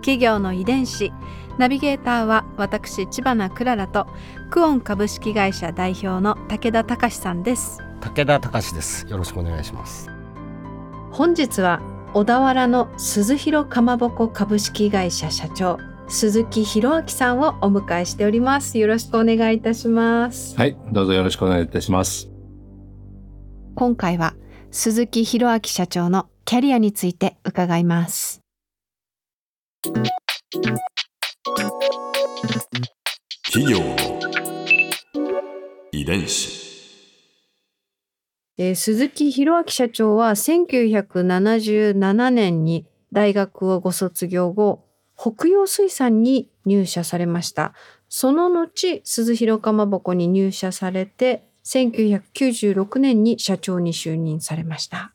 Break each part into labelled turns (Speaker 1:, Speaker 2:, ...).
Speaker 1: 企業の遺伝子ナビゲーターは私千葉なクララとクオン株式会社代表の武田隆さんです
Speaker 2: 武田隆です。よろしくお願いします。
Speaker 1: 本日は小田原の鈴広かまぼこ株式会社社長鈴木博明さんをお迎えしておりますよろしくお願いいたします
Speaker 3: はい、どうぞよろしくお願いいたします。
Speaker 1: 今回は鈴木博明社長のキャリアについて伺います
Speaker 4: 企業の遺伝子。
Speaker 1: えー鈴木博明社長は1977年に大学をご卒業後北洋水産に入社されましたその後鈴広かまぼこに入社されて1996年に社長に就任されました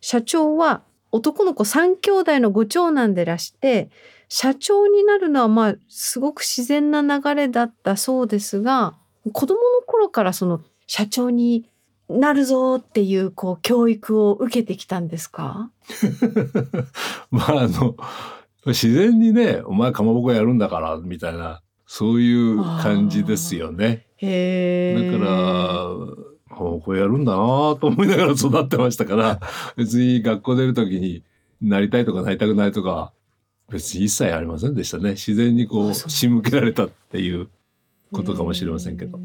Speaker 1: 社長は男の子3兄弟のご長男でらして社長になるのはまあすごく自然な流れだったそうですが子供の頃からその社長になるぞっていうこう教育を受けてきたんですか？
Speaker 3: まああの自然にね、お前かまぼこやるんだからみたいなそういう感じですよね。
Speaker 1: へ
Speaker 3: だからこやるんだなと思いながら育ってましたから、別に学校出る時になりたいとかなりたくないとか別に一切ありませんでしたね。自然にこう仕向けられたっていうことかもしれませんけど。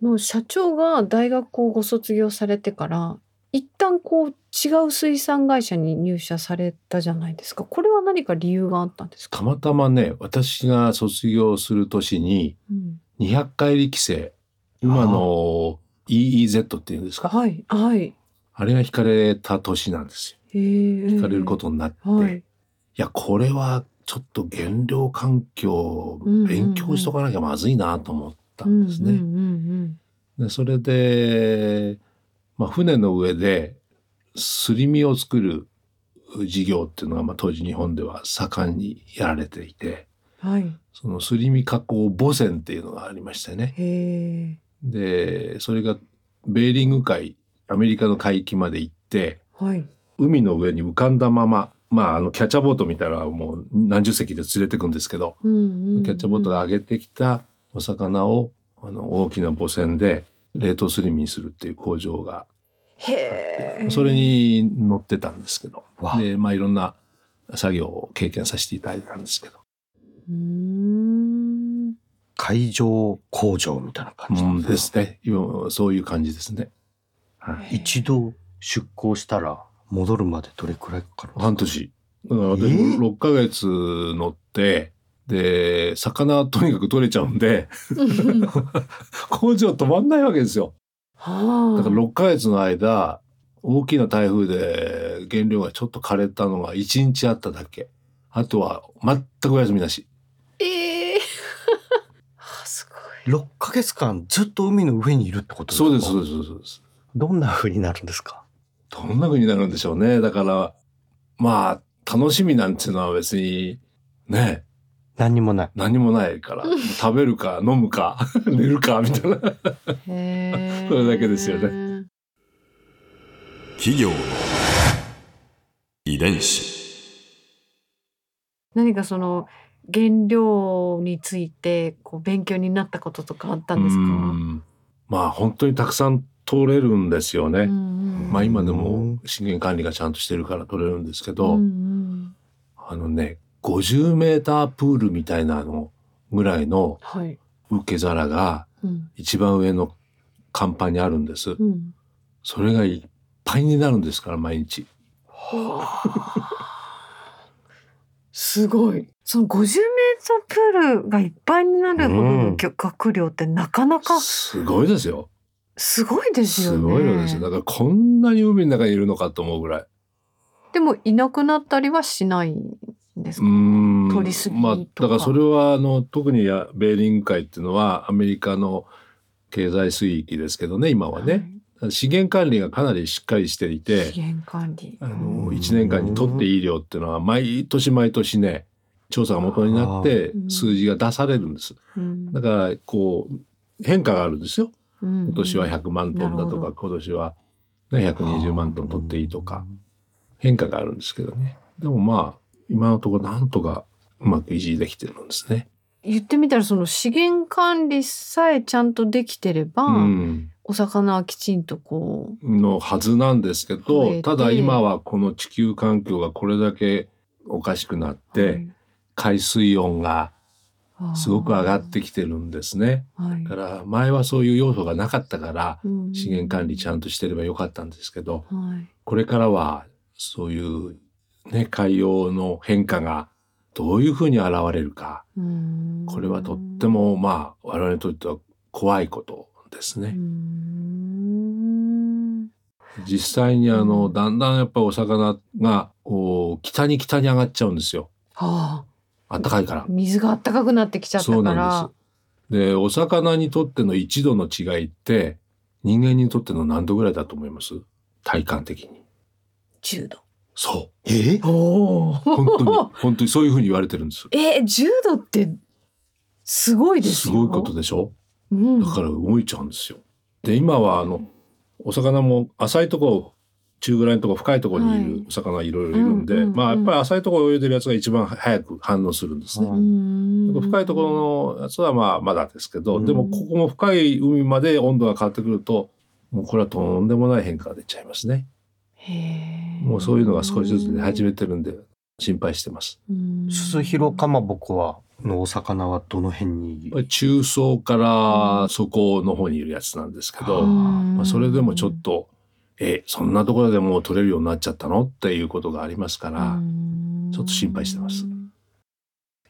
Speaker 1: もう社長が大学をご卒業されてから一旦こう違う水産会社に入社されたじゃないですか。これは何か理由があったんですか、
Speaker 3: たまたまね、私が卒業する年に
Speaker 1: うん。
Speaker 3: 200回力星、今の EEZ っていうんですか？
Speaker 1: はいはい
Speaker 3: あれが引かれた年なんですよ。引かれることになって。
Speaker 1: はい
Speaker 3: いや、これはちょっと原料環境勉強しとかなきゃまずいなと思ったんですね。でそれで、まあ、船の上ですり身を作る事業っていうのが、まあ、当時日本では盛んにやられていて、
Speaker 1: うんはい
Speaker 3: そのすり身加工母船っていうのがありましてね。で、それがベーリング海、アメリカの海域まで行って、
Speaker 1: はい。
Speaker 3: 海の上に浮かんだまま、まあ、あの、キャッチャーボートみたいなのはもう何十隻で連れてくんですけど、
Speaker 1: うんうんうん
Speaker 3: キャッチャーボートが上げてきたお魚を、あの、大きな母船で冷凍すり身にするっていう工場が、
Speaker 1: へえ
Speaker 3: それに乗ってたんですけど、
Speaker 2: わ。
Speaker 3: で、まあ、いろんな作業を経験させていただいたんですけど、
Speaker 1: うーん
Speaker 2: 海上工場みたいな感じ
Speaker 3: うんですね。今、そういう感じですね。はい。
Speaker 2: 一度出港したら戻るまでどれくらいかかるんですか？
Speaker 3: 半年。だから私
Speaker 2: えー
Speaker 3: ？6ヶ月乗って、で、魚はとにかく取れちゃうんで、工場止まんないわけですよ。
Speaker 1: はあ
Speaker 3: だから6ヶ月の間、大きな台風で原料がちょっと枯れたのが1日あっただけ。あとは全くお休みなし。
Speaker 1: ええあすごい
Speaker 2: 6ヶ月間ずっと海の上にいるってことですか？
Speaker 3: そうです、そうです、そうです。
Speaker 2: どんな風になるんですか？
Speaker 3: どんな風になるんでしょうね。だから、まあ、楽しみなんていうのは別に、ね、
Speaker 2: 何にもない。
Speaker 3: 何もないから、食べるか飲むか 寝るかみたいな。それだけですよね
Speaker 4: 企業の遺伝子。
Speaker 1: 何かその原料についてこう勉強になったこととかあったんですか？
Speaker 3: うん。まあ本当にたくさん取れるんですよね。まあ今で
Speaker 2: う
Speaker 3: も
Speaker 2: ん
Speaker 3: 資源管理がちゃんとしてるから取れるんですけ
Speaker 1: う
Speaker 3: ど、あのね、50メータープールみたいなのぐらいの
Speaker 1: はい。
Speaker 3: 受け皿が
Speaker 1: うん。
Speaker 3: 一番上の甲板にあるんです。
Speaker 1: うん。
Speaker 3: それがいっぱいになるんですから、毎日。
Speaker 1: すごいその50メートルプールがいっぱいになるほどの学量ってなかなか
Speaker 3: すごいですよ。
Speaker 1: すごいですよね
Speaker 3: すごい量ですよ。だからこんなに海の中にいるのかと思うぐらい。
Speaker 1: でもいなくなったりはしないんですか？
Speaker 3: ん
Speaker 1: 取りすぎ
Speaker 3: まあ、だからそれはあの特にやベーリング海っていうのはアメリカの経済水域ですけどね今はね、資源管理がかなりしっかりしてい
Speaker 1: はい
Speaker 3: て
Speaker 1: 資源管理。
Speaker 3: あの1年間に取っていい量っていうのは毎年毎年ね調査が元になって
Speaker 1: うん。
Speaker 3: 数字が出されるんです。
Speaker 1: うん。
Speaker 3: だからこう変化があるんですよ。
Speaker 1: 今
Speaker 3: 今年は100万トンだとか今年は、ね、120万トン取っていいとか変化があるんですけどね。でもまあ今のところなんとかうまく維持できてるんですね。
Speaker 1: 言ってみたらその資源管理さえちゃんとできてれば、
Speaker 3: うん、
Speaker 1: お魚はきちんとこ
Speaker 3: のはずなんですけど
Speaker 1: て。
Speaker 3: ただ今はこの地球環境がこれだけおかしくなっ
Speaker 1: う、
Speaker 3: て、海水温が
Speaker 1: はい
Speaker 3: すごく上がってきてるんですね。
Speaker 1: はい。
Speaker 3: だから前はそういう要素がなかったから
Speaker 1: うん。
Speaker 3: 資源管理ちゃんとしてればよかったんですけど
Speaker 1: はい。
Speaker 3: これからはそういうね海洋の変化がどういうふうに現れるか
Speaker 1: うん。
Speaker 3: これはとってもまあ我々にとっては怖いことです
Speaker 1: う
Speaker 3: ね。
Speaker 1: ん。
Speaker 3: 実際にあの
Speaker 1: うん。
Speaker 3: だんだんやっぱりお魚がこう北に北に上がっちゃうんですよ。
Speaker 1: は
Speaker 3: あったかいから。
Speaker 1: あ。水が暖かくなってきちゃった
Speaker 3: そう
Speaker 1: から
Speaker 3: なんです。でお魚にとっての1度の違いって人間にとっての何度ぐらいだと思います？体感的に。
Speaker 1: 10度。
Speaker 3: そ
Speaker 2: え？
Speaker 1: おお
Speaker 3: う本当に。本当に。そういうふうに言われてるんです。
Speaker 1: え10度ってすごいですよ。
Speaker 3: すごいことでしょ？
Speaker 1: うん。
Speaker 3: だから動いちゃうんですよ。で今はあのお魚も浅いとこ中ぐらいのとこ深いところにい
Speaker 1: はい。
Speaker 3: るお魚がいろいろいるんで、
Speaker 1: うんうんうん
Speaker 3: まあやっぱり浅いところ泳いでるやつが一番早く反応するんですね。
Speaker 1: うん
Speaker 3: 深いところのやつはまあまだですけど、
Speaker 2: うん。
Speaker 3: でもここも深い海まで温度が変わってくるともうこれはとんでもない変化が出ちゃいますね。もうそういうのが少しずつ出始めてるんで心配してます。
Speaker 1: うん。
Speaker 2: 鈴広かまぼこはのお魚はどの辺に？
Speaker 3: 中層から底の方にいるやつなんですけど、
Speaker 1: うん
Speaker 3: まあ、それでもちょっと、え、そんなところでもう取れるようになっちゃったの？っていうことがありますから、ちょっと心配してます。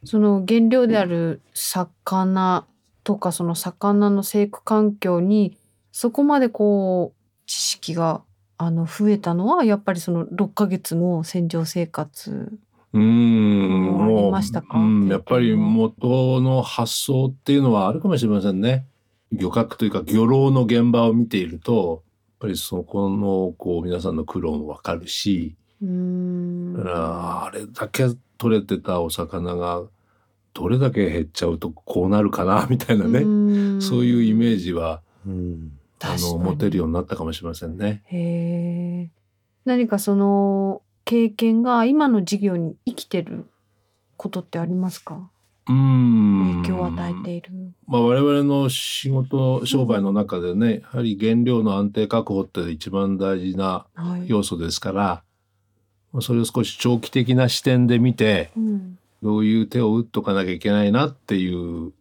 Speaker 1: その原料である魚とかその魚の生育環境にそこまでこう知識があの増えたのはやっぱりその6ヶ月の船上生活。
Speaker 3: うーん、
Speaker 1: もうありましたか？
Speaker 3: うん、やっぱり元の発想っていうのはあるかもしれませんね。漁獲というか漁労の現場を見ていると、ぱりそこのこう皆さんの苦労もわかるし、
Speaker 1: うーん
Speaker 3: あれだけ取れてたお魚がどれだけ減っちゃうとこうなるかなみたいなね、
Speaker 1: ん
Speaker 3: そういうイメージは
Speaker 2: うん
Speaker 3: あの持てるようになったかもしれませんね。
Speaker 1: へえ。何かその経験が今の事業に生きてることってありますか？
Speaker 3: うーん
Speaker 1: 影響を与えている。
Speaker 3: まあ、我々の仕事商売の中でね、やはり原料の安定確保って一番大事な
Speaker 1: はい。
Speaker 3: 要素ですから、まあそれを少し長期的な視点で見て
Speaker 1: うん
Speaker 3: どういう手を打っとかなきゃいけないなっていう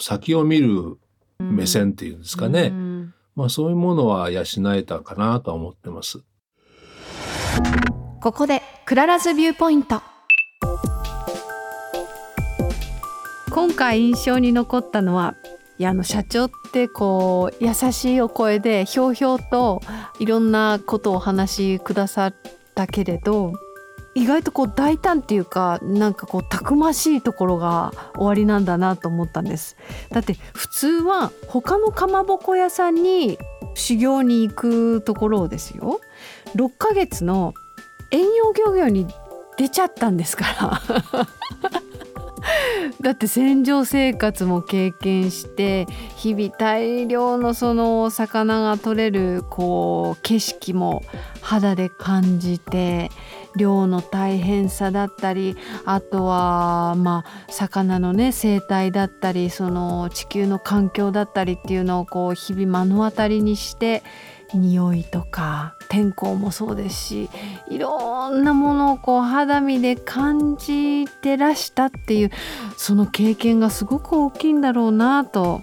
Speaker 3: 先を見る目線っていうんですかね、
Speaker 1: うん
Speaker 3: まあ、そういうものは養えたかなとは思ってます。
Speaker 1: ここでクララズビューポイント今回印象に残ったのはいやあの社長ってこう優しいお声でひょうひょうといろんなことをお話しくださったけれど意外とこう大胆っていうかなんかこうたくましいところが終わりなんだなと思ったんです。だって普通は他のかまぼこ屋さんに修行に行くところをですよ。6ヶ月の遠洋漁業に出ちゃったんですから。だって船上生活も経験して日々大量のその魚が取れるこう景色も肌で感じて漁の大変さだったりあとはまあ魚のね生態だったりその地球の環境だったりっていうのをこう日々目の当たりにして匂いとか天候もそうですしいろんなものをこう肌身で感じてらしたっていうその経験がすごく大きいんだろうなと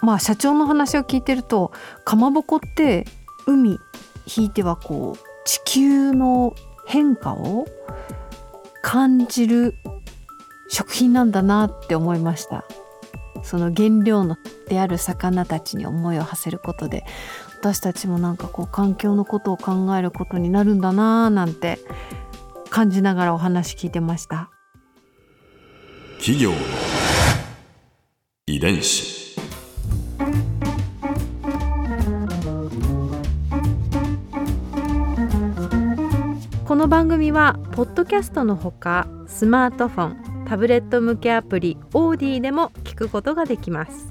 Speaker 1: まあ社長の話を聞いてるとかまぼこって海ひいてはこう地球の変化を感じる食品なんだなって思いました。その原料のである魚たちに思いを馳せることで私たちもなんかこう環境のことを考えることになるんだなぁなんて感じながらお話聞いてました。
Speaker 4: 企業の遺伝子。
Speaker 1: この番組はポッドキャストのほかスマートフォンタブレット向けアプリオーディでも聞くことができます